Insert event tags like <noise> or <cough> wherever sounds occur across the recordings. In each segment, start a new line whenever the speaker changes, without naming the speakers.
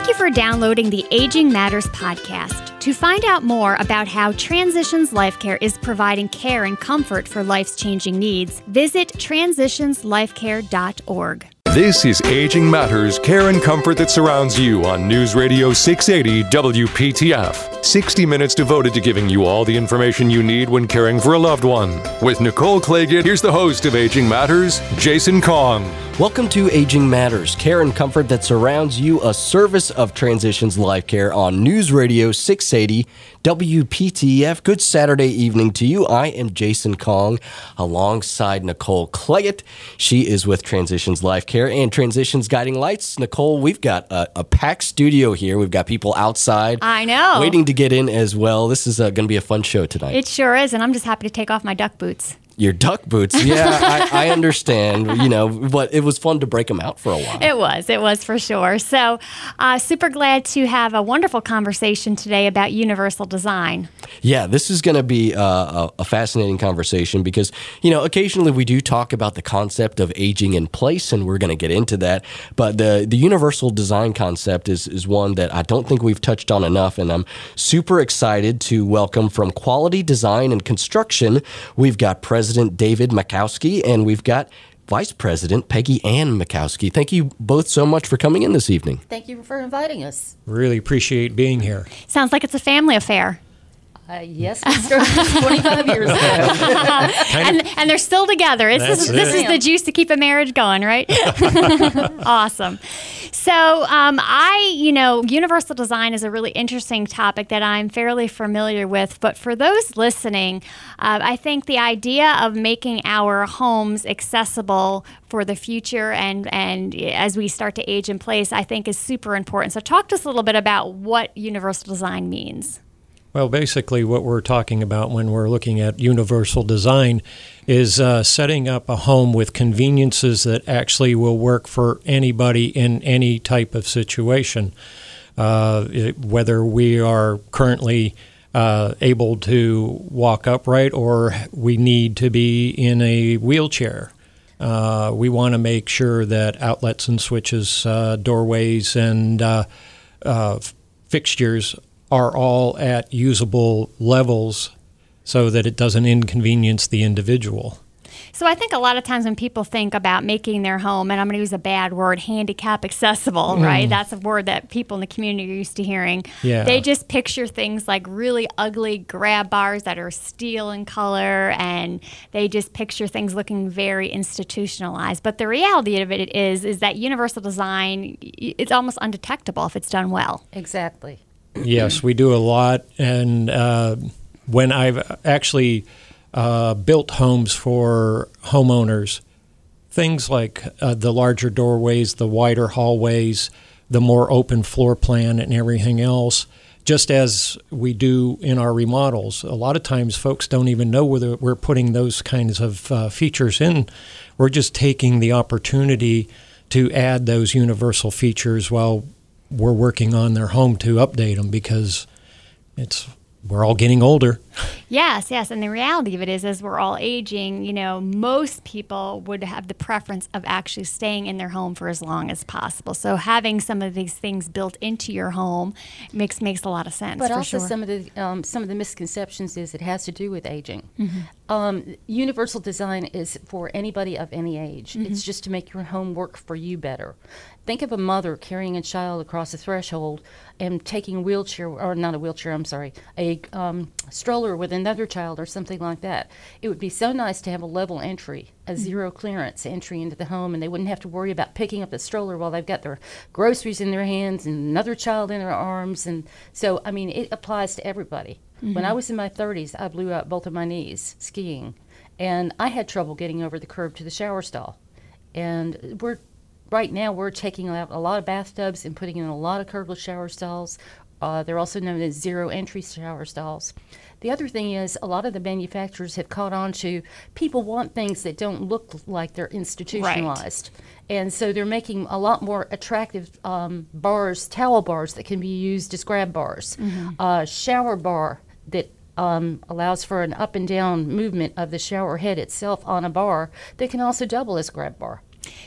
Thank you for downloading the Aging Matters podcast. To find out more about how Transitions Life Care is providing care and comfort for life's changing needs, visit transitionslifecare.org.
This is Aging Matters Care and Comfort that surrounds you on News Radio 680 WPTF. 60 minutes devoted to giving you all the information you need when caring for a loved one. With Nicole Clagett, here's the host of Aging Matters, Jason Kong.
Welcome to Aging Matters, care and comfort that surrounds you, a service of Transitions Life Care on News Radio 680 WPTF. Good Saturday evening to you. I am Jason Kong alongside Nicole Clagett. She is with Transitions Life Care and Transitions Guiding Lights. Nicole, we've got a, a packed studio here. We've got people outside.
I know.
Waiting to get in as well. This is uh, going to be a fun show tonight.
It sure is, and I'm just happy to take off my duck boots.
Your duck boots. <laughs> Yeah, I, I, understand. You know, but it was fun to break them out for a while.
It was. It was for sure. So, uh, super glad to have a wonderful conversation today about universal design.
Yeah, this is going to be uh, a, a, fascinating conversation because, you know, occasionally we do talk about the concept of aging in place, and we're going to get into that. But the, the universal design concept is, is one that I don't think we've touched on enough. And I'm super excited to welcome from Quality Design and Construction, we've got President. President David Makowski, and we've got Vice President Peggy Ann Makowski. Thank you both so much for coming in this evening.
Thank you for inviting us.
Really appreciate being here.
Sounds like it's a family affair.
Uh, yes, we started 25 years <laughs> ago.
and, and they're still together. It's, this, this is the juice to keep a marriage going, right? <laughs> awesome. So, um, I, you know, universal design is a really interesting topic that I'm fairly familiar with. But for those listening, uh, I think the idea of making our homes accessible for the future and, and as we start to age in place, I think is super important. So, talk to us a little bit about what universal design means.
Well, basically, what we're talking about when we're looking at universal design is uh, setting up a home with conveniences that actually will work for anybody in any type of situation. Uh, it, whether we are currently uh, able to walk upright or we need to be in a wheelchair. Uh, we want to make sure that outlets and switches, uh, doorways, and uh, fixtures are all at usable levels so that it doesn't inconvenience the individual.
So I think a lot of times when people think about making their home, and I'm going to use a bad word, handicap accessible, mm. right? That's a word that people in the community are used to hearing. Yeah. They just picture things like really ugly grab bars that are steel in color, and they just picture things looking very institutionalized. But the reality of it is, is that universal design, it's almost undetectable if it's done well.
Exactly
yes, we do a lot. And uh, when I've actually uh, built homes for homeowners, things like uh, the larger doorways, the wider hallways, the more open floor plan, and everything else, just as we do in our remodels. A lot of times, folks don't even know whether we're putting those kinds of uh, features in. We're just taking the opportunity to add those universal features while we're working on their home to update them because it's we're all getting older.
Yes, yes. And the reality of it is, as we're all aging, you know, most people would have the preference of actually staying in their home for as long as possible. So having some of these things built into your home makes makes a lot of sense.
But also
sure.
some of the um, some of the misconceptions is it has to do with aging. Mm-hmm. Um, universal design is for anybody of any age. Mm-hmm. It's just to make your home work for you better. Think of a mother carrying a child across a threshold and taking a wheelchair, or not a wheelchair, I'm sorry, a um, stroller with another child or something like that. It would be so nice to have a level entry, a mm-hmm. zero clearance entry into the home, and they wouldn't have to worry about picking up the stroller while they've got their groceries in their hands and another child in their arms. And so, I mean, it applies to everybody. Mm-hmm. When I was in my 30s, I blew out both of my knees skiing, and I had trouble getting over the curb to the shower stall. And we're right now we're taking out a lot of bathtubs and putting in a lot of curbless shower stalls. Uh, they're also known as zero entry shower stalls. The other thing is, a lot of the manufacturers have caught on to people want things that don't look like they're institutionalized. Right. And so they're making a lot more attractive um, bars, towel bars that can be used as grab bars, mm-hmm. uh, shower bar that um, allows for an up and down movement of the shower head itself on a bar that can also double as grab bar.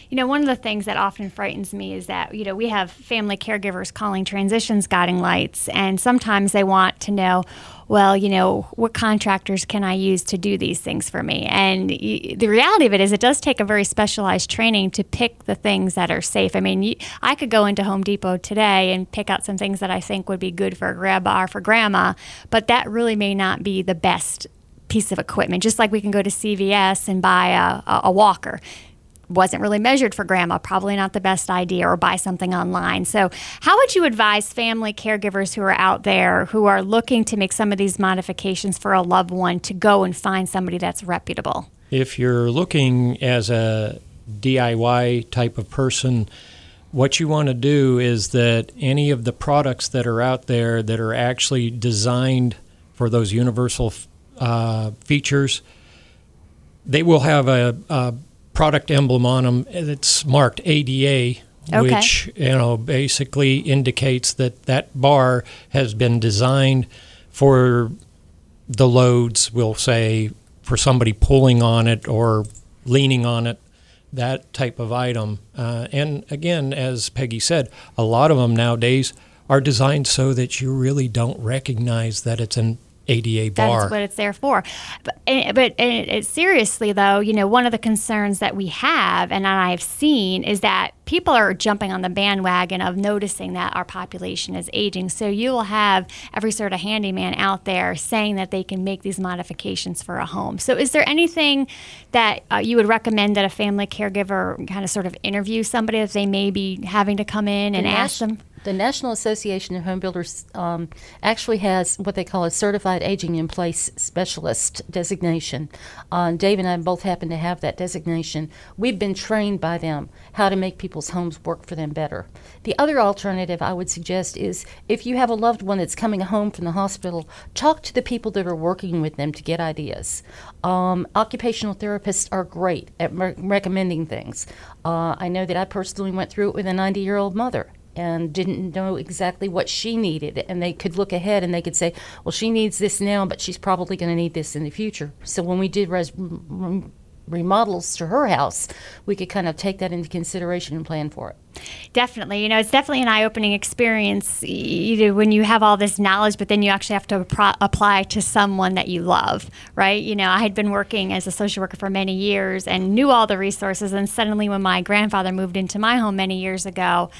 You know, one of the things that often frightens me is that, you know, we have family caregivers calling transitions guiding lights, and sometimes they want to know, well, you know, what contractors can I use to do these things for me? And y- the reality of it is, it does take a very specialized training to pick the things that are safe. I mean, I could go into Home Depot today and pick out some things that I think would be good for a grandpa or uh, for grandma, but that really may not be the best piece of equipment. Just like we can go to CVS and buy a, a, a walker wasn't really measured for grandma, probably not the best idea, or buy something online. So, how would you advise family caregivers who are out there who are looking to make some of these modifications for a loved one to go and find somebody that's reputable?
If you're looking as a DIY type of person, what you want to do is that any of the products that are out there that are actually designed for those universal uh, features, they will have a, a product emblem on them that's marked ADA, okay. which you know basically indicates that that bar has been designed for the loads. We'll say for somebody pulling on it or leaning on it, that type of item. Uh, and again, as Peggy said, a lot of them nowadays are designed so that you really don't recognize that it's an ADA bar.
That's what it's there for. But, eh, but it, it, seriously, though, you know, one of the concerns that we have and I've seen is that people are jumping on the bandwagon of noticing that our population is aging. So you will have every sort of handyman out there saying that they can make these modifications for a home. So is there anything that uh, you would recommend that a family caregiver kind of sort of interview somebody if they may be having to come in and, and ask them?
The National Association of Home Builders um, actually has what they call a certified aging in place specialist designation. Uh, Dave and I both happen to have that designation. We've been trained by them how to make people's homes work for them better. The other alternative I would suggest is if you have a loved one that's coming home from the hospital, talk to the people that are working with them to get ideas. Um, occupational therapists are great at re- recommending things. Uh, I know that I personally went through it with a 90 year old mother and didn't know exactly what she needed. And they could look ahead and they could say, well, she needs this now, but she's probably going to need this in the future. So when we did res- remodels to her house, we could kind of take that into consideration and plan for it.
Definitely. You know, it's definitely an eye opening experience you know, when you have all this knowledge, but then you actually have to pro- apply to someone that you love, right? You know, I had been working as a social worker for many years and knew all the resources. And suddenly, when my grandfather moved into my home many years ago,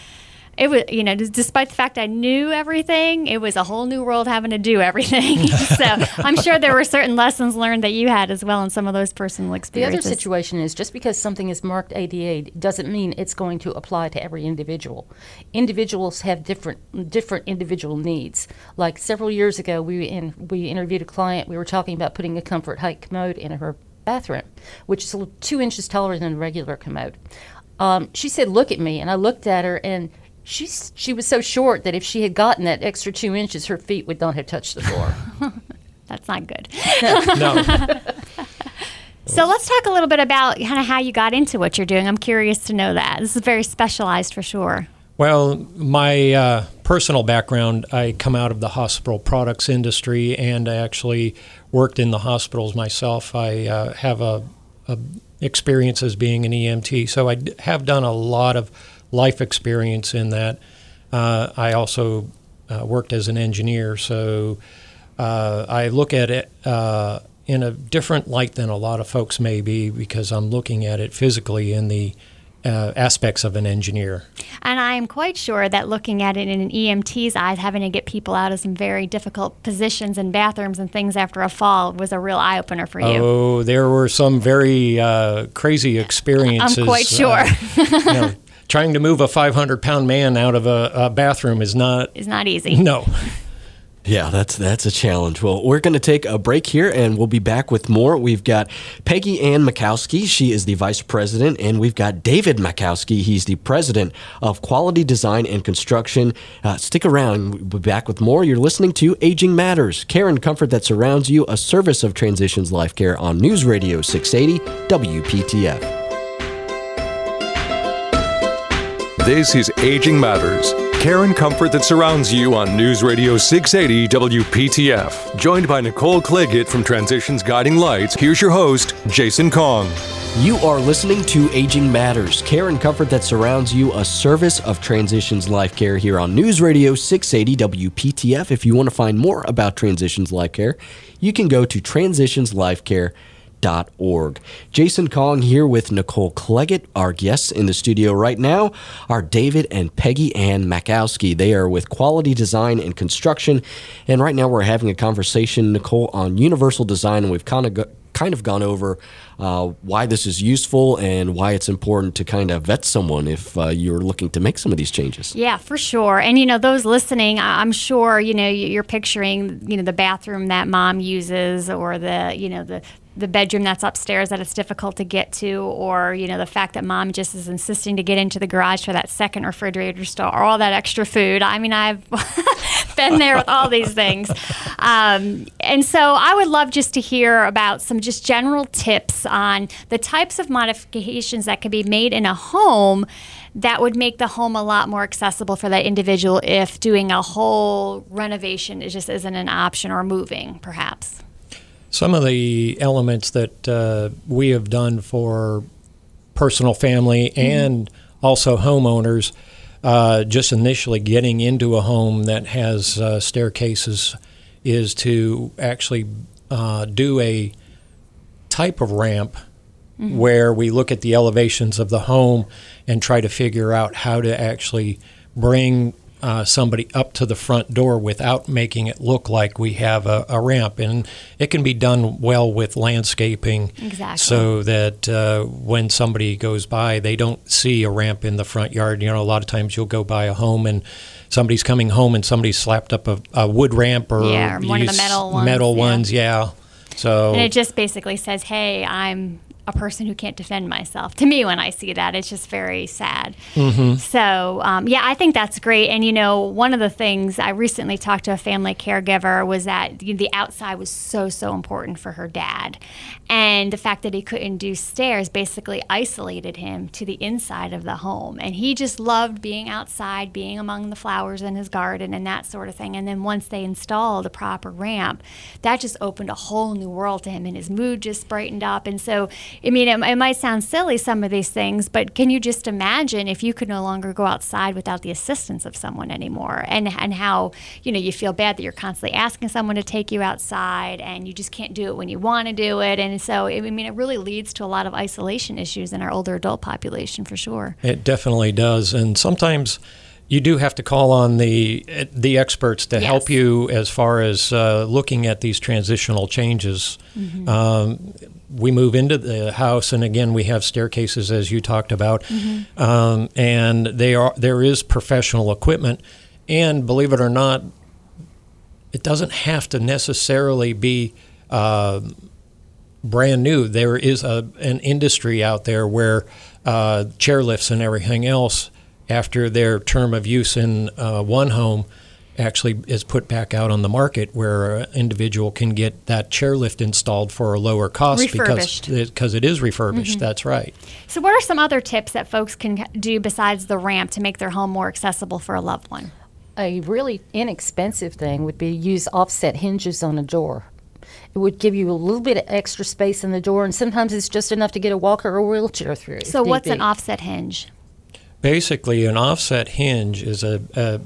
it was you know despite the fact i knew everything it was a whole new world having to do everything. <laughs> <laughs> So i'm sure there were certain lessons learned that you had as well in some of those personal experiences
the other situation is just because something is marked ada doesn't mean it's going to apply to every individual. Individuals have different different individual needs. Like several years ago we in, we interviewed a client. We were talking about putting a comfort height commode in her bathroom which is two inches taller than a regular commode. Um, she said look at me. And i looked at her and She's, she was so short that if she had gotten that extra two inches, her feet would not have touched the floor. <laughs>
That's not good. <laughs> no. so let's talk a little bit about kind of how you got into what you're doing. I'm curious to know that. This is very specialized for sure.
Well, my uh, personal background, I come out of the hospital products industry and I actually worked in the hospitals myself. I uh, have a, a experience as being an EMT, so I have done a lot of life experience in that. Uh, I also uh, worked as an engineer, so uh, I look at it uh, in a different light than a lot of folks may be because I'm looking at it physically in the uh, aspects of an engineer.
And I am quite sure that looking at it in an EMT's eyes, having to get people out of some very difficult positions and bathrooms and things after a fall was a real eye opener for you.
Oh, there were some very uh, crazy experiences.
I'm quite sure.
you know, <laughs> trying to move a 500 pound man out of a, a bathroom is not
is not easy. <laughs>
No.
Yeah, that's that's a challenge. Well, we're going to take a break here, and we'll be back with more. We've got Peggy Ann Makowski; she is the vice president, and we've got David Makowski; he's the president of Quality Design and Construction. Uh, stick around; we'll be back with more. You're listening to Aging Matters, care and comfort that surrounds you, a service of Transitions Life Care on News Radio 680 WPTF.
This is Aging Matters care and comfort that surrounds you on News Radio 680 WPTF. Joined by Nicole Claggett from Transitions Guiding Lights, here's your host, Jason Kong.
You are listening to Aging Matters, care and comfort that surrounds you, a service of Transitions Life Care here on News Radio 680 WPTF. If you want to find more about Transitions Life Care, you can go to transitionslifecare.org. Jason Kong here with Nicole Claggett. Our guests in the studio right now are David and Peggy Ann Makowski. They are with Quality Design and Construction. And right now we're having a conversation, Nicole, on universal design. And we've kind of got kind of gone over uh, why this is useful and why it's important to kind of vet someone if uh, you're looking to make some of these changes.
Yeah, for sure. And you know, those listening, I'm sure you know you're picturing you know the bathroom that mom uses or the you know the the bedroom that's upstairs that it's difficult to get to, or you know the fact that mom just is insisting to get into the garage for that second refrigerator store or all that extra food. I mean, I've <laughs> been there with all these things, um, and so I would love just to hear about some just general tips on the types of modifications that can be made in a home that would make the home a lot more accessible for that individual if doing a whole renovation is just isn't an option or moving, perhaps.
Some of the elements that uh, we have done for personal family mm-hmm. and also homeowners, uh, just initially getting into a home that has uh, staircases, is to actually uh, do a type of ramp mm-hmm. where we look at the elevations of the home and try to figure out how to actually bring uh, somebody up to the front door without making it look like we have a, a, ramp. And it can be done well with landscaping
exactly.
so that uh, when somebody goes by, they don't see a ramp in the front yard. You know, a lot of times you'll go by a home and somebody's coming home and somebody's slapped up a, a wood ramp or,
yeah, or one of the metal ones.
Metal
yeah.
ones, yeah. So
and it just basically says, "Hey, I'm a person who can't defend myself. To me, when I see that, it's just very sad. Mm-hmm. So, um, yeah, I think that's great. And, you know, one of the things I recently talked to a family caregiver was that the outside was so, so important for her dad. And the fact that he couldn't do stairs basically isolated him to the inside of the home. And he just loved being outside, being among the flowers in his garden and that sort of thing. And then once they installed a proper ramp, that just opened a whole new world to him and his mood just brightened up. And so, I mean, it, it, might sound silly, some of these things, but can you just imagine if you could no longer go outside without the assistance of someone anymore? And, and how, you know, you feel bad that you're constantly asking someone to take you outside and you just can't do it when you want to do it. And so, I mean, it really leads to a lot of isolation issues in our older adult population for sure.
It definitely does. And sometimes, you do have to call on the the experts to yes. help you as far as uh, looking at these transitional changes. Mm-hmm. Um, we move into the house, and again, we have staircases as you talked about, mm-hmm. um, and they are there is professional equipment, and believe it or not, it doesn't have to necessarily be. Uh, brand new. There is a, an industry out there where uh, chairlifts and everything else, after their term of use in uh, one home, actually is put back out on the market where an individual can get that chairlift installed for a lower cost because because it is refurbished. Mm-hmm. That's right.
So, what are some other tips that folks can do besides the ramp to make their home more accessible for a loved one?
A really inexpensive thing would be use offset hinges on a door. It would give you a little bit of extra space in the door, and sometimes it's just enough to get a walker or a wheelchair through.
So, what's an offset hinge?
Basically, an offset hinge is a, a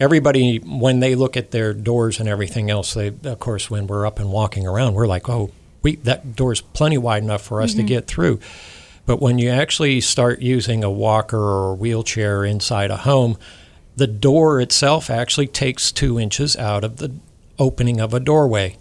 everybody when they look at their doors and everything else, they of course when we're up and walking around, we're like, oh, we that door's plenty wide enough for us mm-hmm. to get through. But when you actually start using a walker or a wheelchair inside a home, the door itself actually takes two inches out of the opening of a doorway.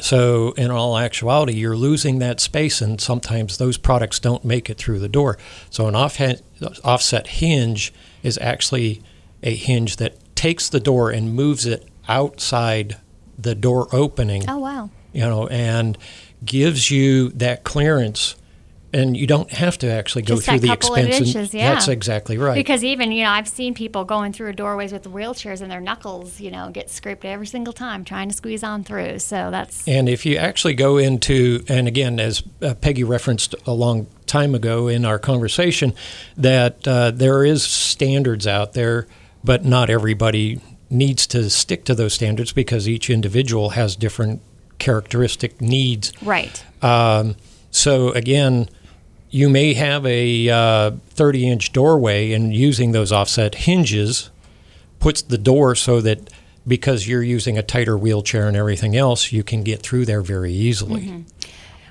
So, in all actuality, you're losing that space, and sometimes those products don't make it through the door. So, an offset hinge is actually a hinge that takes the door and moves it outside the door opening.
Oh, wow.
You know, and gives you that clearance and you don't have to actually go
Just
through the expense.
Inches, yeah.
That's exactly right.
Because even you know I've seen people going through doorways with wheelchairs and their knuckles you know get scraped every single time trying to squeeze on through. So that's
and if you actually go into and again as uh, Peggy referenced a long time ago in our conversation that uh, there is standards out there but not everybody needs to stick to those standards because each individual has different characteristic needs.
Right.
Um, so again, you may have a 30 uh, inch doorway, and using those offset hinges puts the door so that because you're using a tighter wheelchair and everything else, you can get through there very easily. Mm-hmm.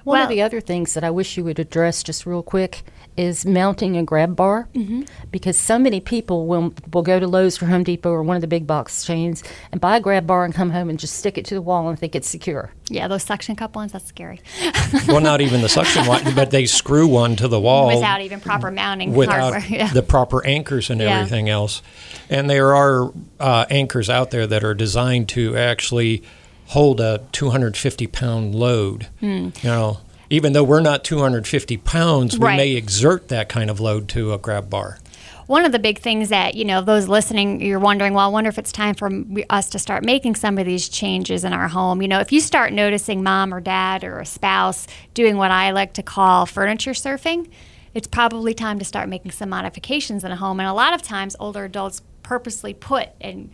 One well, of the other things that I wish you would address just real quick is mounting a grab bar mm-hmm. because so many people will will go to Lowe's or Home Depot or one of the big box chains and buy a grab bar and come home and just stick it to the wall and think it's secure.
Yeah, those suction cup ones, that's scary. <laughs>
well, not even the suction one, but they screw one to the wall
without even proper mounting
without hardware. Yeah. the proper anchors and everything else. And there are uh, anchors out there that are designed to actually hold a 250 pound load. Mm. You know, even though we're not 250 pounds, we right. may exert that kind of load to a grab bar.
One of the big things that, you know, those listening, you're wondering, well, I wonder if it's time for us to start making some of these changes in our home. You know, if you start noticing mom or dad or a spouse doing what I like to call furniture surfing, it's probably time to start making some modifications in a home. And a lot of times, older adults purposely put and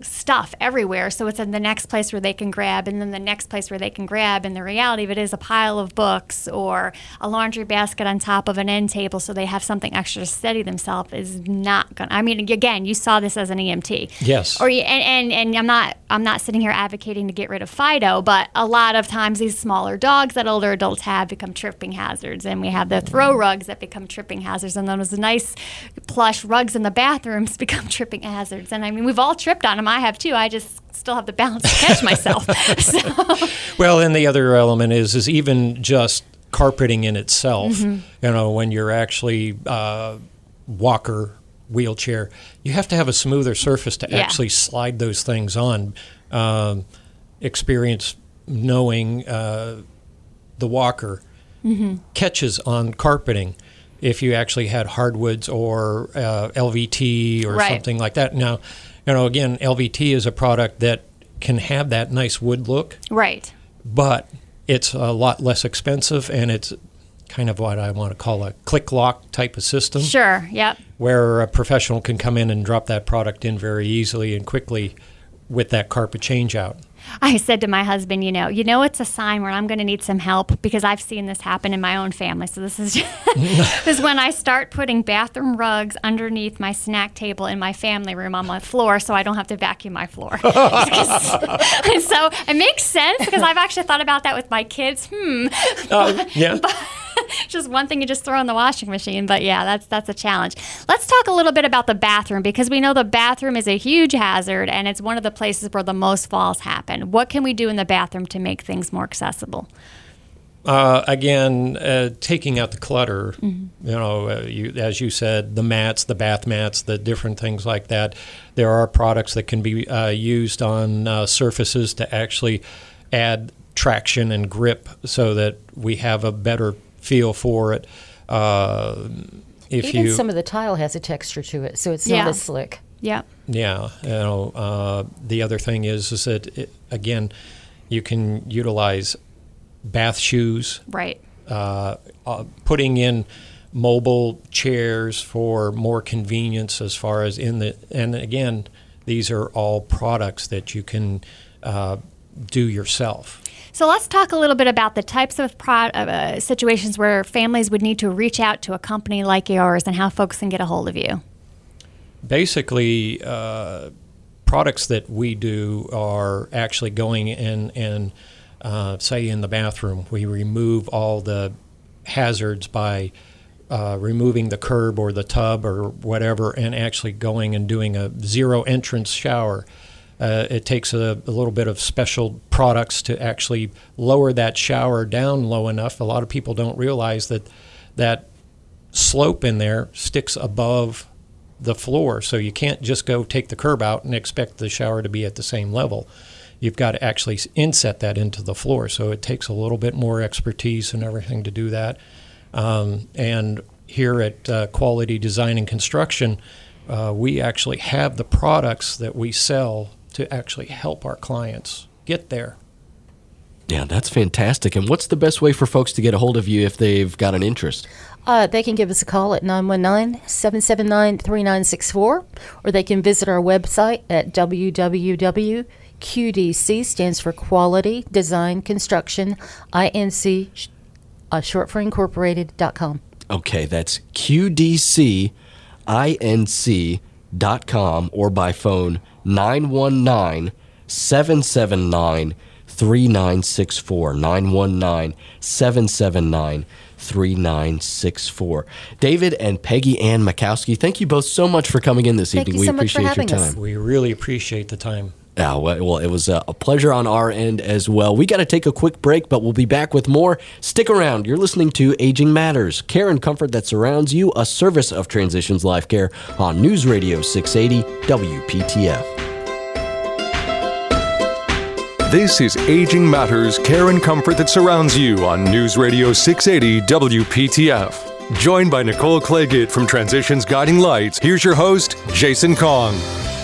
stuff everywhere. So it's in the next place where they can grab, and then the next place where they can grab. And the reality of it is a pile of books or a laundry basket on top of an end table so they have something extra to steady themselves is not going to. I mean, again, you saw this as an EMT.
Yes.
Or, and, and, and I'm not I'm not sitting here advocating to get rid of Fido, but a lot of times these smaller dogs that older adults have become tripping hazards. And we have the throw rugs that become tripping hazards. And those nice plush rugs in the bathrooms <laughs> become tripping hazards. And I mean, we've all tripped on them. I have too. I just still have the balance to catch myself. <laughs> <laughs> so.
Well, and the other element is is even just carpeting in itself. Mm-hmm. You know, when you're actually uh, walker wheelchair, you have to have a smoother surface to yeah. actually slide those things on. Um, experience knowing uh, the walker mm-hmm. catches on carpeting if you actually had hardwoods or uh, LVT or right. something like that. Now, you know, again, LVT is a product that can have that nice wood look.
Right.
But it's a lot less expensive and it's kind of what I want to call a click lock type of system.
Sure, yep.
Where a professional can come in and drop that product in very easily and quickly with that carpet change out.
I said to my husband, you know, you know, it's a sign where I'm going to need some help because I've seen this happen in my own family. So this is <laughs> this is when I start putting bathroom rugs underneath my snack table in my family room on my floor, so I don't have to vacuum my floor. <laughs> <laughs> so it makes sense because I've actually thought about that with my kids. Hmm.
Uh, yeah.
But, <laughs> just one thing you just throw in the washing machine. But yeah, that's that's a challenge. Let's talk a little bit about the bathroom because we know the bathroom is a huge hazard and it's one of the places where the most falls happen. What can we do in the bathroom to make things more accessible?
Uh, again, uh, taking out the clutter. Mm-hmm. You know, uh, you, as you said, the mats, the bath mats, the different things like that. There are products that can be uh, used on uh, surfaces to actually add traction and grip, so that we have a better feel for it. Uh,
if Even you, some of the tile has a texture to it, so it's yeah. not as slick.
Yeah.
Yeah. You know, uh, the other thing is, is that it, again, you can utilize bath shoes.
Right.
Uh, uh, putting in mobile chairs for more convenience as far as in the and again, these are all products that you can uh, do yourself.
So let's talk a little bit about the types of pro- uh, situations where families would need to reach out to a company like yours and how folks can get a hold of you.
Basically, uh, products that we do are actually going in and uh, say in the bathroom, we remove all the hazards by uh, removing the curb or the tub or whatever, and actually going and doing a zero entrance shower. Uh, it takes a, a, little bit of special products to actually lower that shower down low enough. A lot of people don't realize that that slope in there sticks above the floor, so you can't just go take the curb out and expect the shower to be at the same level. You've got to actually inset that into the floor, so it takes a little bit more expertise and everything to do that. Um, and here at uh, Quality Design and Construction, uh, we actually have the products that we sell to actually help our clients get there.
Yeah, that's fantastic. And what's the best way for folks to get a hold of you if they've got an interest?
Uh, they can give us a call at 919 779 3964, or they can visit our website at www.qdc, stands for Quality Design Construction, INC, uh, short for incorporated.com.
Okay, that's qdcinc.com or by phone 919 779 3964. 919 779 3964. David and Peggy Ann Makowski, thank you both so much for coming in this
thank
evening.
we
so appreciate your time.
Us.
We really appreciate the time.
Yeah, well, it was a pleasure on our end as well. We got to take a quick break, but we'll be back with more. Stick around. You're listening to Aging Matters, care and comfort that surrounds you, a service of Transitions Life Care on News Radio 680 WPTF.
This is Aging Matters, care and comfort that surrounds you on News Radio 680 WPTF. Joined by Nicole Claggett from Transitions Guiding Lights, here's your host, Jason Kong.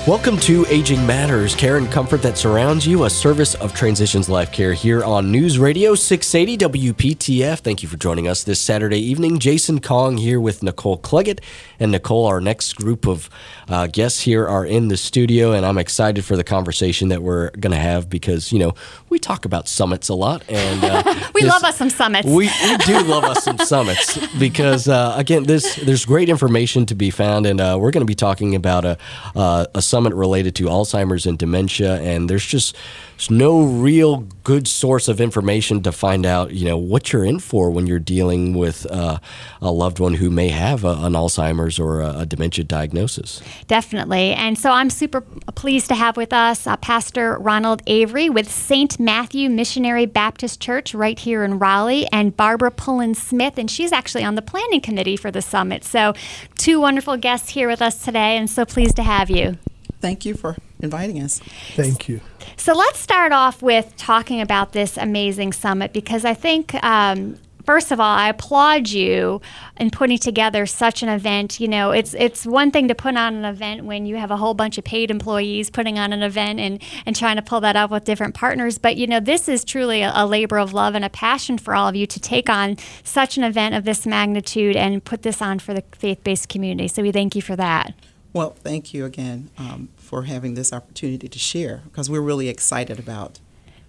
Welcome to Aging Matters, care and comfort that surrounds you, a service of Transitions Life Care here on News Radio 680 WPTF. Thank you for joining us this Saturday evening. Jason Kong here with Nicole Claggett. And Nicole, our next group of uh, guests here are in the studio, and I'm excited for the conversation that we're going to have because, you know, we talk about summits a lot. and
uh, <laughs> We this, love us some summits.
We, we do love us some summits <laughs> because, uh, again, this there's great information to be found, and uh, we're going to be talking about a, uh, a summit related to Alzheimer's and dementia, and there's just there's no real good source of information to find out, you know, what you're in for when you're dealing with uh, a loved one who may have a, an Alzheimer's or a, a, dementia diagnosis.
Definitely, and so I'm super pleased to have with us uh, Pastor Ronald Avery with St. Matthew Missionary Baptist Church right here in Raleigh, and Barbara Pullen Smith, and she's actually on the planning committee for the summit. So, two wonderful guests here with us today, and so pleased to have you
thank you for inviting us.
Thank you.
So let's start off with talking about this amazing summit because I think. Um, first of all, I applaud you in putting together such an event. You know, it's it's one thing to put on an event when you have a whole bunch of paid employees putting on an event and and trying to pull that up with different partners. But you know, this is truly a, a labor of love and a passion for all of you to take on such an event of this magnitude and put this on for the faith-based community. So we thank you for that.
Well, thank you again um, for having this opportunity to share because we're really excited about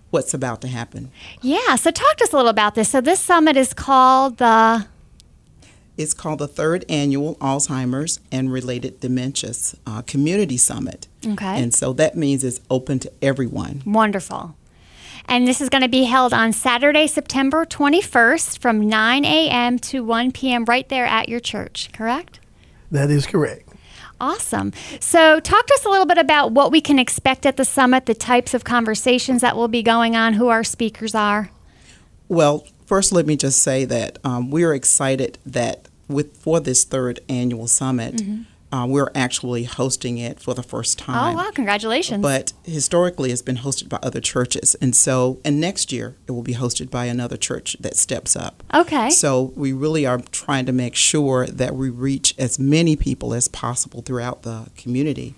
what's about to happen.
Yeah, so talk to us a little about this. So this summit is called the
it's called the third annual Alzheimer's and related dementias uh, community summit.
Okay.
And so that means it's open to everyone.
Wonderful. And this is going to be held on Saturday, September 21st from 9 a.m. to 1 p.m. right there at your church, correct?
That is correct.
Awesome. So, talk to us a little bit about what we can expect at the summit, the types of conversations that will be going on, who our speakers are.
Well, first, let me just say that um, we are excited that with for this third annual summit. Mm-hmm uh, we're actually hosting it for the first time.
Oh, wow. Congratulations.
But historically, it's been hosted by other churches. And so, and next year, it will be hosted by another church that steps up.
Okay.
So, we really are trying to make sure that we reach as many people as possible throughout the community.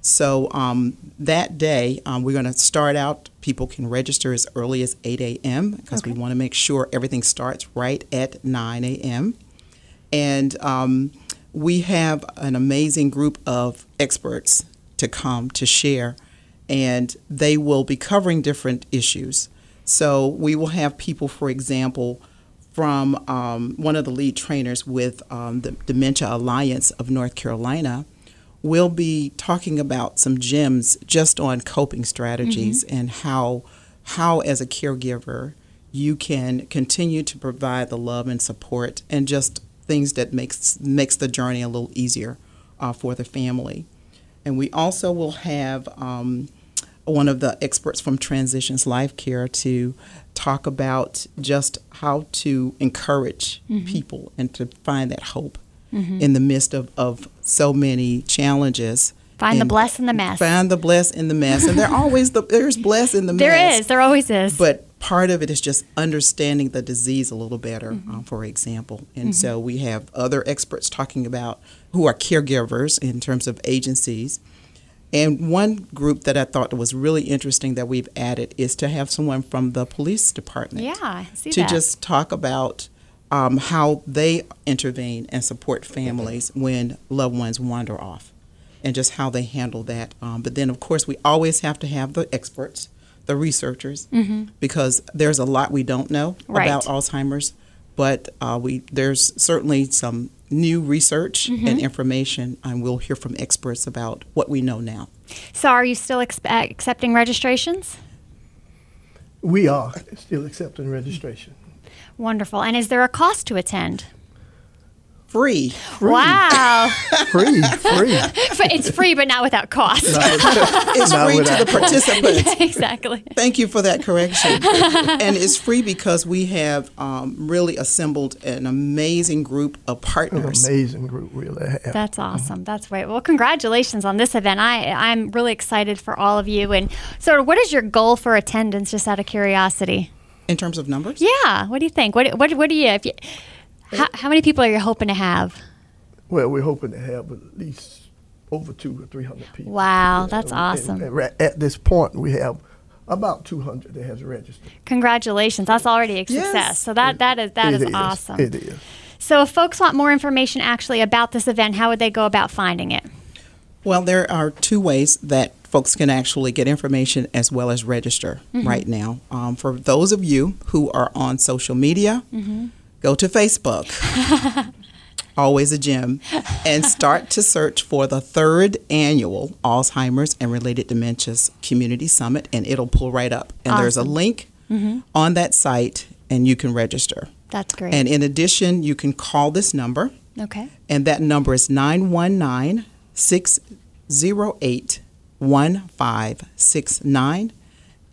So, um, that day, um, we're going to start out. People can register as early as 8 a.m. because okay. we want to make sure everything starts right at 9 a.m. And um, we have an amazing group of experts to come to share, and they will be covering different issues. So we will have people, for example, from um, one of the lead trainers with um, the Dementia Alliance of North Carolina We'll be talking about some gems just on coping strategies mm-hmm. and how how as a caregiver you can continue to provide the love and support and just things that makes makes the journey a little easier uh, for the family. And we also will have um, one of the experts from Transitions Life Care to talk about just how to encourage mm-hmm. people and to find that hope mm-hmm. in the midst of, of so many challenges.
Find the bless in the mess.
Find the bless in the mess, and there always the there's bless in the
there
mess.
There is, there always is.
But part of it is just understanding the disease a little better, mm-hmm. uh, for example. And mm-hmm. so we have other experts talking about who are caregivers in terms of agencies. And one group that I thought was really interesting that we've added is to have someone from the police department.
Yeah,
to
that.
just talk about um, how they intervene and support families when loved ones wander off, and just how they handle that. Um, but then, of course, we always have to have the experts, the researchers, because there's a lot we don't know
Mm-hmm. Right.
about Alzheimer's. But uh, we there's certainly some new research
Mm-hmm.
and information, and we'll hear from experts about what we know now.
So, are you still expe- accepting registrations?
We are still accepting registration.
Wonderful. And is there a cost to attend?
Free.
Wow.
Free, free. <laughs>
it's free, but not without cost. <laughs>
It's
Not
free to the participants. <laughs>
exactly.
Thank you for that correction. and it's free because we have um, really assembled an amazing group of partners.
An amazing group, really. Have.
That's awesome. That's great. Well, congratulations on this event. I I'm really excited for all of you. And so, what is your goal for attendance? Just out of curiosity.
In terms of numbers?
Yeah. What do you think? What what what do you? If you how, how many people are you hoping to have?
Well, we're hoping to have at least over two or three hundred people.
Wow, that's
and-
awesome.
and right at this point, we have about two hundred that has registered.
Congratulations. That's already a
Yes.
success. So that that is that
It
is awesome.
It is.
So if folks want more information actually about this event, how would they go about finding it?
Well, there are two ways that folks can actually get information as well as register right now. Um, for those of you who are on social media, go to Facebook, <laughs> always a gem, and start to search for the third annual Alzheimer's and Related Dementias Community Summit, and it'll pull right up. And there's a
Awesome.
link mm-hmm. on that site, and you can register.
That's great.
And in addition, you can call this number
okay.
and that number is 919 608 1569.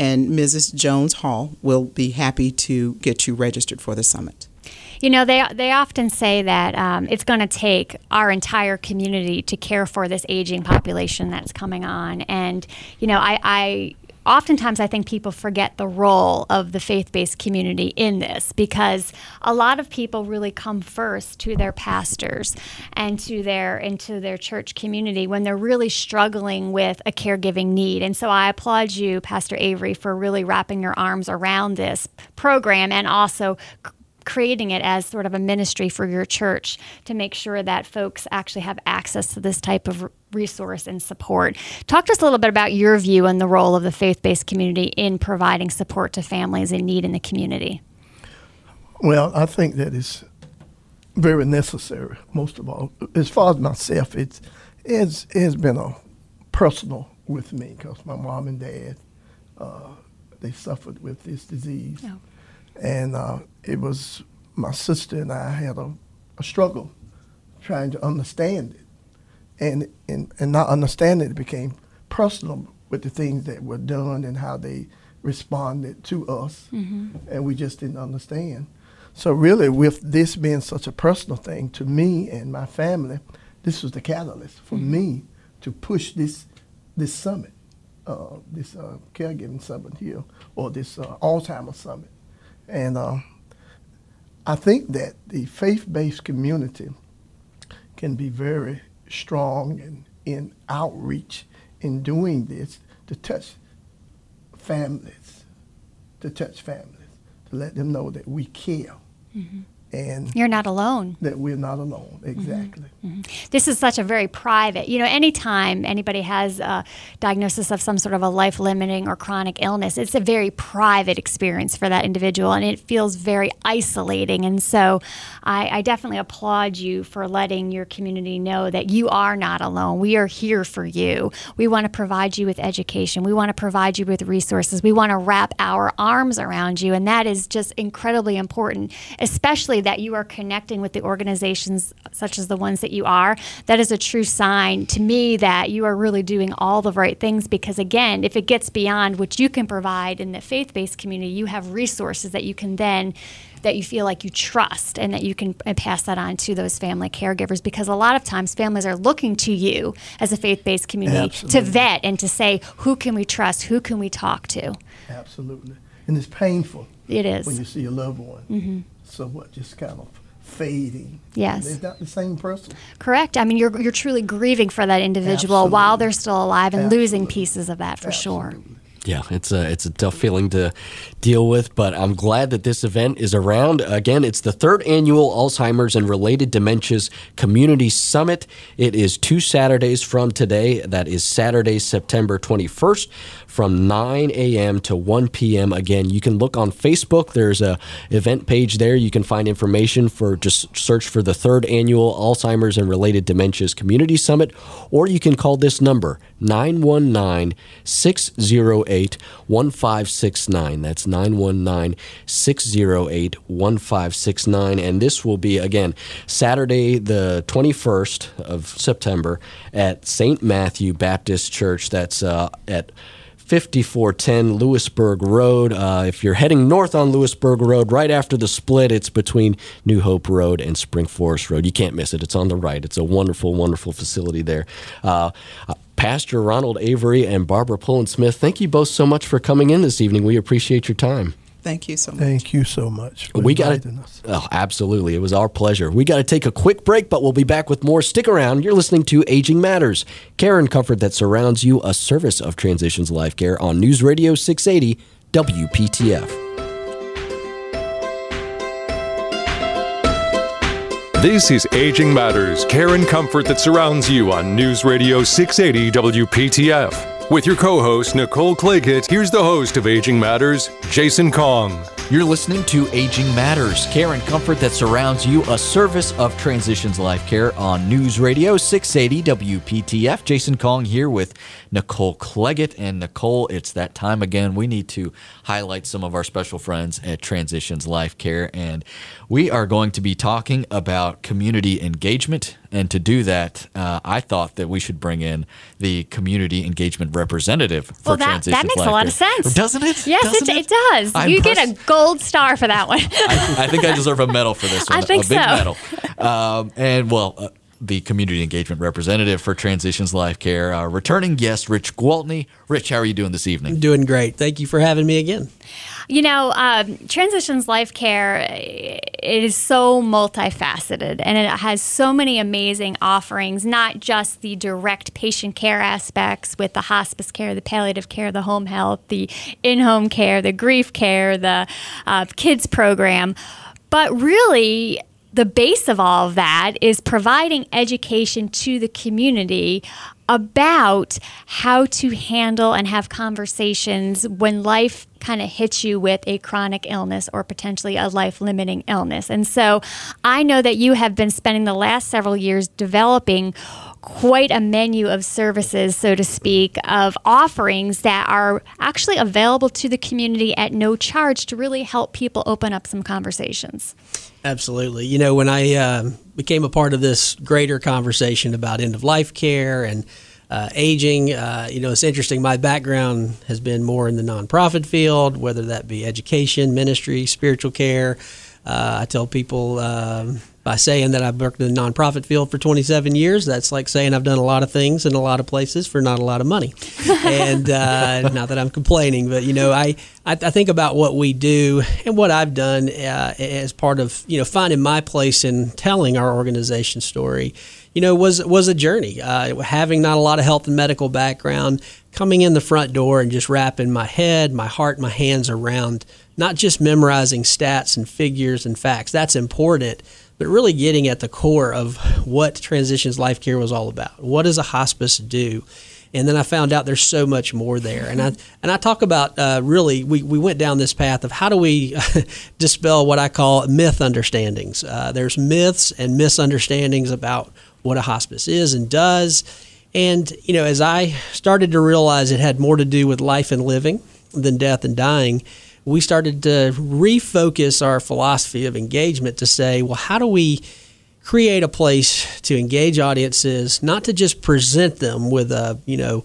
And Mrs. Jones Hall will be happy to get you registered for the summit.
You know, they they often say that um, it's going to take our entire community to care for this aging population that's coming on, and you know, I. I Oftentimes, I think people forget the role of the faith based community in this because a lot of people really come first to their pastors and to their into their church community when they're really struggling with a caregiving need. And so I applaud you, Pastor Avery, for really wrapping your arms around this program and also creating it as sort of a ministry for your church to make sure that folks actually have access to this type of resource and support. Talk to us a little bit about your view on the role of the faith based community in providing support to families in need in the community.
Well, I think that is very necessary. Most of all, as far as myself, it's it's it has been a personal with me because my mom and dad uh, they suffered with this disease,
Oh.
And uh, it was my sister and I had a, a struggle trying to understand it, and and and not understanding it became personal with the things that were done and how they responded to us, and we just didn't understand. So really, with this being such a personal thing to me and my family, this was the catalyst for me to push this this summit, uh, this uh, caregiving summit here, or this uh, Alzheimer's summit, and uh, I think that the faith-based community can be very strong in, in outreach in doing this to touch families, to touch families, to let them know that we care and
You're not alone.
that we're not alone. Mm-hmm. Exactly. Mm-hmm.
this is such a very private you know anytime anybody has a diagnosis of some sort of a life limiting or chronic illness it's a very private experience for that individual and it feels very isolating and so I, I definitely applaud you for letting your community know that you are not alone we are here for you we want to provide you with education we want to provide you with resources we want to wrap our arms around you and that is just incredibly important especially that you are connecting with the organizations such as the ones that you are, that is a true sign to me that you are really doing all the right things because, again, if it gets beyond what you can provide in the faith based community, you have resources that you can then. That you feel like you trust and that you can uh, pass that on to those family caregivers because a lot of times families are looking to you as a faith based community
Absolutely.
to vet and to say, who can we trust? Who can we talk to?
Absolutely. And it's painful
It is.
when you see a loved one. So what? Just kind of fading.
Yes.
They're not the same person.
Correct. I mean, you're you're truly grieving for that individual
Absolutely.
while they're still alive and losing pieces of that for sure.
Yeah, it's a it's a tough feeling to deal with, but I'm glad that this event is around. Again, it's the third annual Alzheimer's and related dementias community summit. It is two Saturdays from today. That is Saturday, September 21st, from 9 a.m. to 1 p.m. Again, you can look on Facebook. There's a event page there. You can find information for just search for the third annual Alzheimer's and related dementias community summit, or you can call this number 919 608 1569. That's 919 608 1569. And this will be, again, Saturday, the 21st of September at St. Matthew Baptist Church. That's uh, at 5410 Lewisburg Road. Uh, if you're heading north on Lewisburg Road, right after the split, it's between New Hope Road and Spring Forest Road. You can't miss it. It's on the right. It's a wonderful, wonderful facility there. Uh, Pastor Ronald Avery and Barbara Pullen Smith, thank you both so much for coming in this evening. We appreciate your time.
Thank you so much.
Thank you so much for
we got
inviting us.
Oh, absolutely. It was our pleasure. We got to take a quick break, but we'll be back with more. Stick around. You're listening to Aging Matters, care and comfort that surrounds you, a service of Transitions Life Care on News Radio 680 WPTF.
This is Aging Matters, care and comfort that surrounds you on News Radio 680 WPTF. With your co host, Nicole Claggett, here's the host of Aging Matters, Jason Kong.
You're listening to Aging Matters, care and comfort that surrounds you, a service of Transitions Life Care on News Radio 680 WPTF. Jason Kong here with Nicole Cleggett. And Nicole, it's that time again. We need to highlight some of our special friends at Transitions Life Care. And we are going to be talking about community engagement. And to do that, uh, I thought that we should bring in the community engagement representative for
Well, that,
Transitions
that makes
Life
a lot
Care.
of sense.
Doesn't it?
Yes,
Doesn't
it, it does.
I'm
you get a gold star for that one.
I, I think I deserve a medal for this <laughs>
I
one.
think
a big
so.
medal. Um, and well, uh, the community engagement representative for Transitions Life Care, uh, returning guest Rich Gwaltney. Rich, how are you doing this evening?
Doing great. Thank you for having me again.
You know, um, Transitions Life Care it is so multifaceted and it has so many amazing offerings, not just the direct patient care aspects with the hospice care, the palliative care, the home health, the in home care, the grief care, the uh, kids program, but really the base of all of that is providing education to the community about how to handle and have conversations when life kind of hits you with a chronic illness or potentially a life limiting illness. And so I know that you have been spending the last several years developing quite a menu of services, so to speak, of offerings that are actually available to the community at no charge to really help people open up some conversations.
Absolutely. You know, when I um, became a part of this greater conversation about end of life care and uh, aging, uh, you know, it's interesting. My background has been more in the nonprofit field, whether that be education, ministry, spiritual care. Uh, I tell people um, by saying that I've worked in the nonprofit field for 27 years, that's like saying I've done a lot of things in a lot of places for not a lot of money. <laughs> and uh, not that I'm complaining, but you know, I, I, I think about what we do and what I've done uh, as part of you know finding my place in telling our organization story. You know, was was a journey. Uh, having not a lot of health and medical background, coming in the front door and just wrapping my head, my heart, my hands around not just memorizing stats and figures and facts. That's important, but really getting at the core of what Transitions Life Care was all about. What does a hospice do? And then I found out there's so much more there. And I <laughs> and I talk about uh, really we, we went down this path of how do we <laughs> dispel what I call myth understandings. Uh, there's myths and misunderstandings about what a hospice is and does. And you know, as I started to realize it had more to do with life and living than death and dying, we started to refocus our philosophy of engagement to say, well, how do we create a place to engage audiences, not to just present them with a, you know,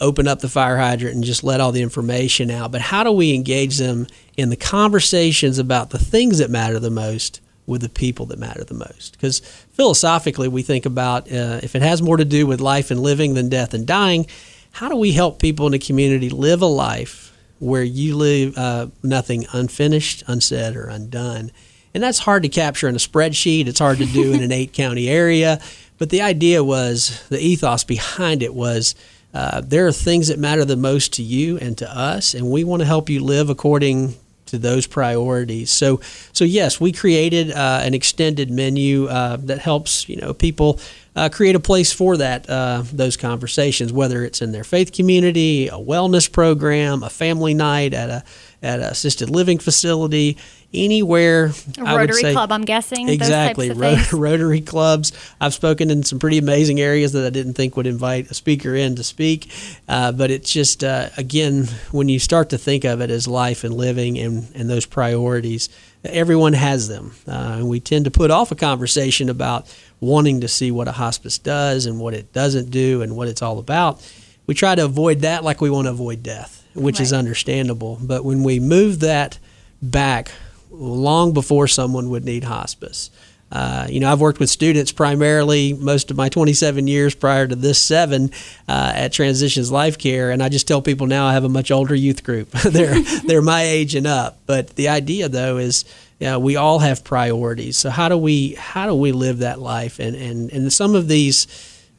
open up the fire hydrant and just let all the information out, but how do we engage them in the conversations about the things that matter the most with the people that matter the most? Because philosophically, we think about uh, if it has more to do with life and living than death and dying, how do we help people in the community live a life where you leave uh, nothing unfinished, unsaid, or undone? and that's hard to capture in a spreadsheet. It's hard to do in an <laughs> eight county area. But the idea was the ethos behind it was uh, there are things that matter the most to you and to us, and we want to help you live according to those priorities. So, so yes, we created uh, an extended menu uh, that helps you know people uh, create a place for that uh, those conversations, whether it's in their faith community, a wellness program, a family night at a at an assisted living facility, anywhere.
A Rotary say, Club, I'm guessing.
Exactly, Ro- <laughs> Rotary clubs. I've spoken in some pretty amazing areas that I didn't think would invite a speaker in to speak, uh, but it's just uh, again when you start to think of it as life and living and and those priorities, everyone has them, uh, and we tend to put off a conversation about wanting to see what a hospice does and what it doesn't do and what it's all about. We try to avoid that like we want to avoid death, which right. is understandable. But when we move that back long before someone would need hospice, uh, you know, I've worked with students primarily most of my 27 years prior to this seven uh, at Transitions Life Care, and I just tell people now I have a much older youth group. <laughs> they're <laughs> they're my age and up. But the idea though is yeah, we all have priorities. So how do we how do we live that life? And and and some of these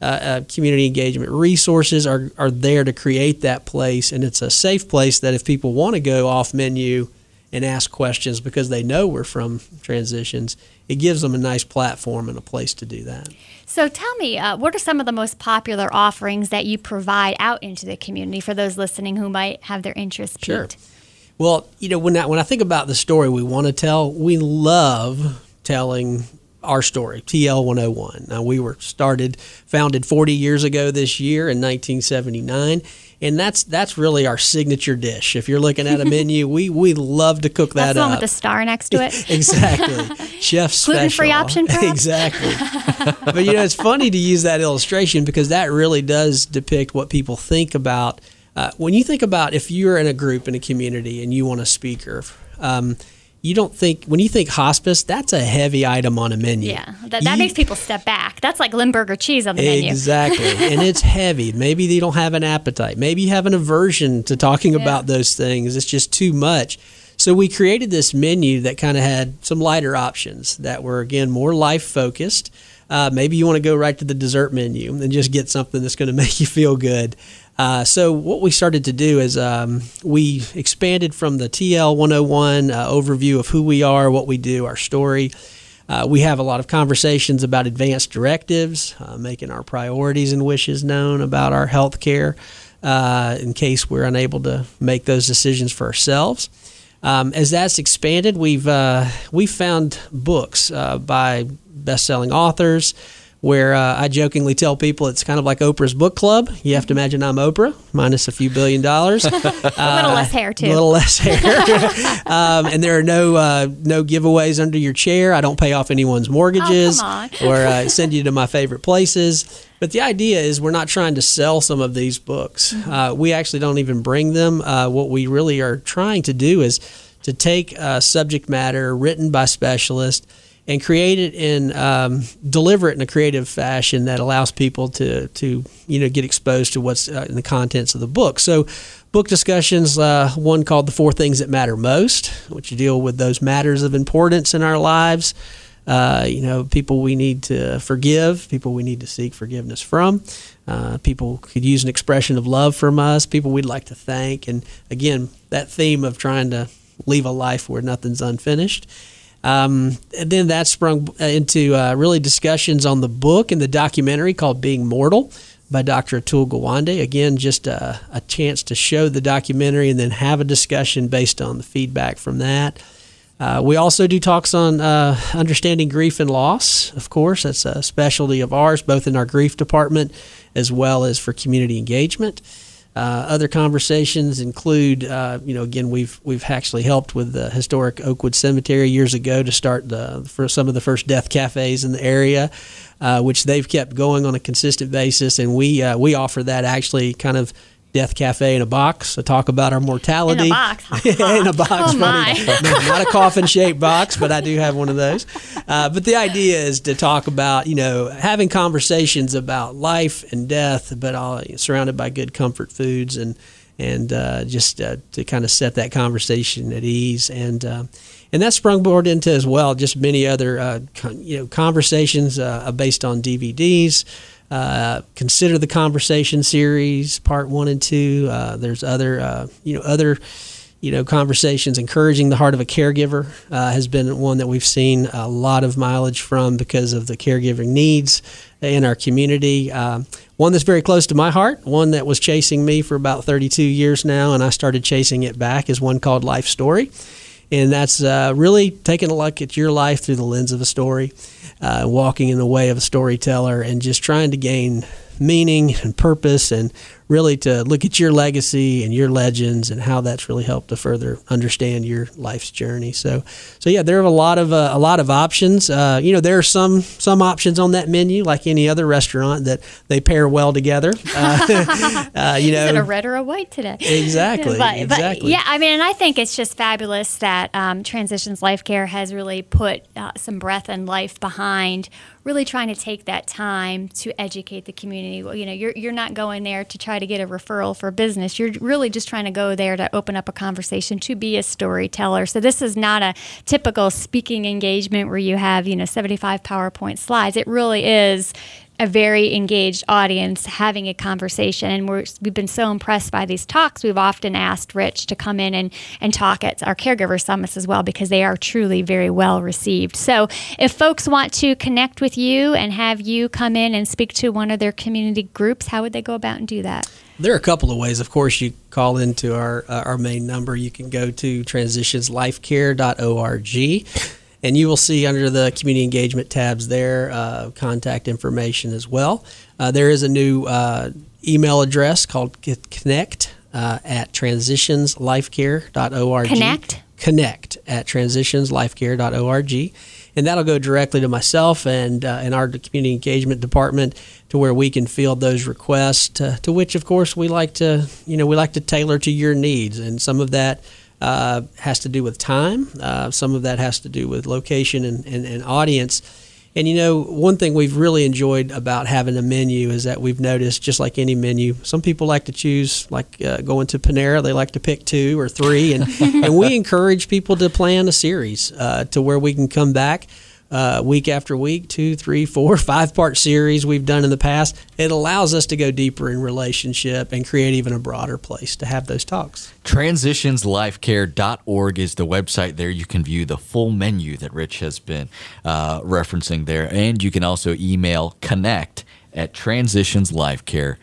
uh, uh, community engagement resources are are there to create that place, and it's a safe place that if people want to go off menu and ask questions because they know we're from transitions, it gives them a nice platform and a place to do that.
So tell me, uh, what are some of the most popular offerings that you provide out into the community for those listening who might have their interest piqued?
Sure. Well, you know, when I, when I think about the story we want to tell, we love telling our story, TL 101. Now, we were started, founded 40 years ago this year in 1979 and that's that's really our signature dish. If you're looking at a <laughs> menu, we we love to cook that
that's the
one
with the star next to it. <laughs>
exactly, chef <laughs> special.
Gluten free option, perhaps?
exactly. but you know, it's funny to use that illustration because that really does depict what people think about uh, when you think about if you're in a group in a community and you want a speaker, um, you don't think when you think hospice, that's a heavy item on a menu.
Yeah, that, that you, makes people step back. That's like Limburger cheese on the menu.
Exactly, <laughs> and it's heavy. Maybe they don't have an appetite. Maybe you have an aversion to talking yeah. about those things. It's just too much. So we created this menu that kind of had some lighter options that were again more life focused. Uh, maybe you want to go right to the dessert menu and just get something that's going <laughs> to make you feel good. Uh, so what we started to do is um, we expanded from the TL 101 uh, overview of who we are, what we do, our story. Uh, we have a lot of conversations about advanced directives, uh, making our priorities and wishes known about our health care uh, in case we're unable to make those decisions for ourselves. Um, as that's expanded, we've uh, we found books by best-selling authors where uh, I jokingly tell people it's kind of like Oprah's book club. You have to imagine I'm Oprah minus a few billion dollars, <laughs> uh,
a little less hair too,
a little less hair, <laughs> um, and there are no uh, no giveaways under your chair. I don't pay off anyone's mortgages
oh,
or uh, send you to my favorite places. But the idea is we're not trying to sell some of these books. Mm-hmm. Uh, we actually don't even bring them. Uh, what we really are trying to do is to take subject matter written by specialists and create it and um, deliver it in a creative fashion that allows people to to you know get exposed to what's uh, in the contents of the book. So, book discussions. Uh, one called "The Four Things That Matter Most," which deal with those matters of importance in our lives. Uh, you know, people we need to forgive, people we need to seek forgiveness from. Uh, people could use an expression of love from us, people we'd like to thank. And again, that theme of trying to leave a life where nothing's unfinished. Um, and then that sprung uh, into uh, really discussions on the book and the documentary called Being Mortal by Dr. Atul Gawande. Again, just a, a, chance to show the documentary and then have a discussion based on the feedback from that. Uh, we also do talks on uh, understanding grief and loss, of course. That's a specialty of ours, both in our grief department as well as for community engagement. Uh, other conversations include, uh, you know, again, we've we've actually helped with the historic Oakwood Cemetery years ago to start the for some of the first death cafes in the area, uh, which they've kept going on a consistent basis, and we uh, we offer that actually kind of Death Cafe in a box to talk about our mortality. In a
box. <laughs> in
a box.
Oh my.
not a coffin shaped box, but I do have one of those. Uh, but the idea is to talk about, you know, having conversations about life and death, but all surrounded by good comfort foods and and uh, just uh, to kind of set that conversation at ease and uh, and that sprung board into as well just many other uh, con- you know conversations uh, based on DVDs. Uh, consider the conversation series, part one and two. there's other you know other you know, conversations, encouraging the heart of a caregiver uh, has been one that we've seen a lot of mileage from because of the caregiving needs in our community. Uh, one that's very close to my heart, one that was chasing me for about 32 years now, and I started chasing it back, is one called Life Story. And that's uh, really taking a look at your life through the lens of a story, uh, walking in the way of a storyteller, and just trying to gain meaning and purpose and really to look at your legacy and your legends and how that's really helped to further understand your life's journey. So, so yeah, there are a lot of uh, a lot of options. Uh, you know, there are some some options on that menu, like any other restaurant, that they pair well together. <laughs> Uh, <laughs>
uh, you know, Is it a red or a white today?
Exactly.
but,
exactly.
But yeah, I mean, and I think it's just fabulous that um, Transitions Life Care has really put uh, some breath and life behind really trying to take that time to educate the community. Well, you know, you're you're not going there to try to get a referral for business. You're really just trying to go there to open up a conversation, to be a storyteller. So this is not a typical speaking engagement where you have, you know, 75 PowerPoint slides. It really is a very engaged audience having a conversation. And we're, we've been so impressed by these talks. We've often asked Rich to come in and, and talk at our caregiver summits as well because they are truly very well received. So if folks want to connect with you and have you come in and speak to one of their community groups, how would they go about and do that?
There are a couple of ways. Of course, you call into our uh, our main number. You can go to transitionslifecare.org and you will see under the community engagement tabs there uh, contact information as well. Uh, there is a new uh, email address called connect uh, at transitionslifecare.org.
Connect?
Connect at transitionslifecare.org. And that'll go directly to myself and, uh, and our community engagement department to where we can field those requests to, to which, of course, we like to, you know, we like to tailor to your needs. And some of that uh, has to do with time. Uh, some of that has to do with location and, and, and, audience. And you know, one thing we've really enjoyed about having a menu is that we've noticed, just like any menu, some people like to choose, like uh, going to Panera, they like to pick two or three, and <laughs> and we encourage people to plan a series uh, to where we can come back uh, week after week, two, three, four, <laughs> five part series we've done in the past. It allows us to go deeper in relationship and create even a broader place to have those talks.
Transitionslifecare.org is the website there. You can view the full menu that Rich has been uh, referencing there. And you can also email connect at transitionslifecare.org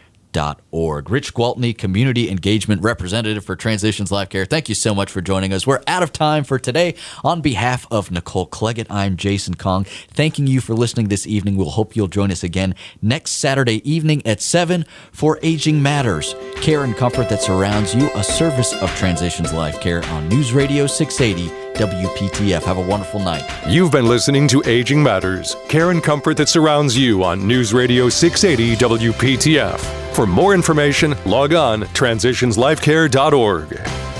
org. Rich Gwaltney, Community Engagement Representative for Transitions Life Care, thank you so much for joining us. We're out of time for today. On behalf of Nicole Cleggett, I'm Jason Kong, thanking you for listening this evening. We'll hope you'll join us again next Saturday evening at 7 for Aging Matters, care and comfort that surrounds you, a service of Transitions Life Care on News Radio 680 WPTF. Have a wonderful night.
You've been listening to Aging Matters, care and comfort that surrounds you on News Radio 680 WPTF. For more information, log on transitionslifecare.org.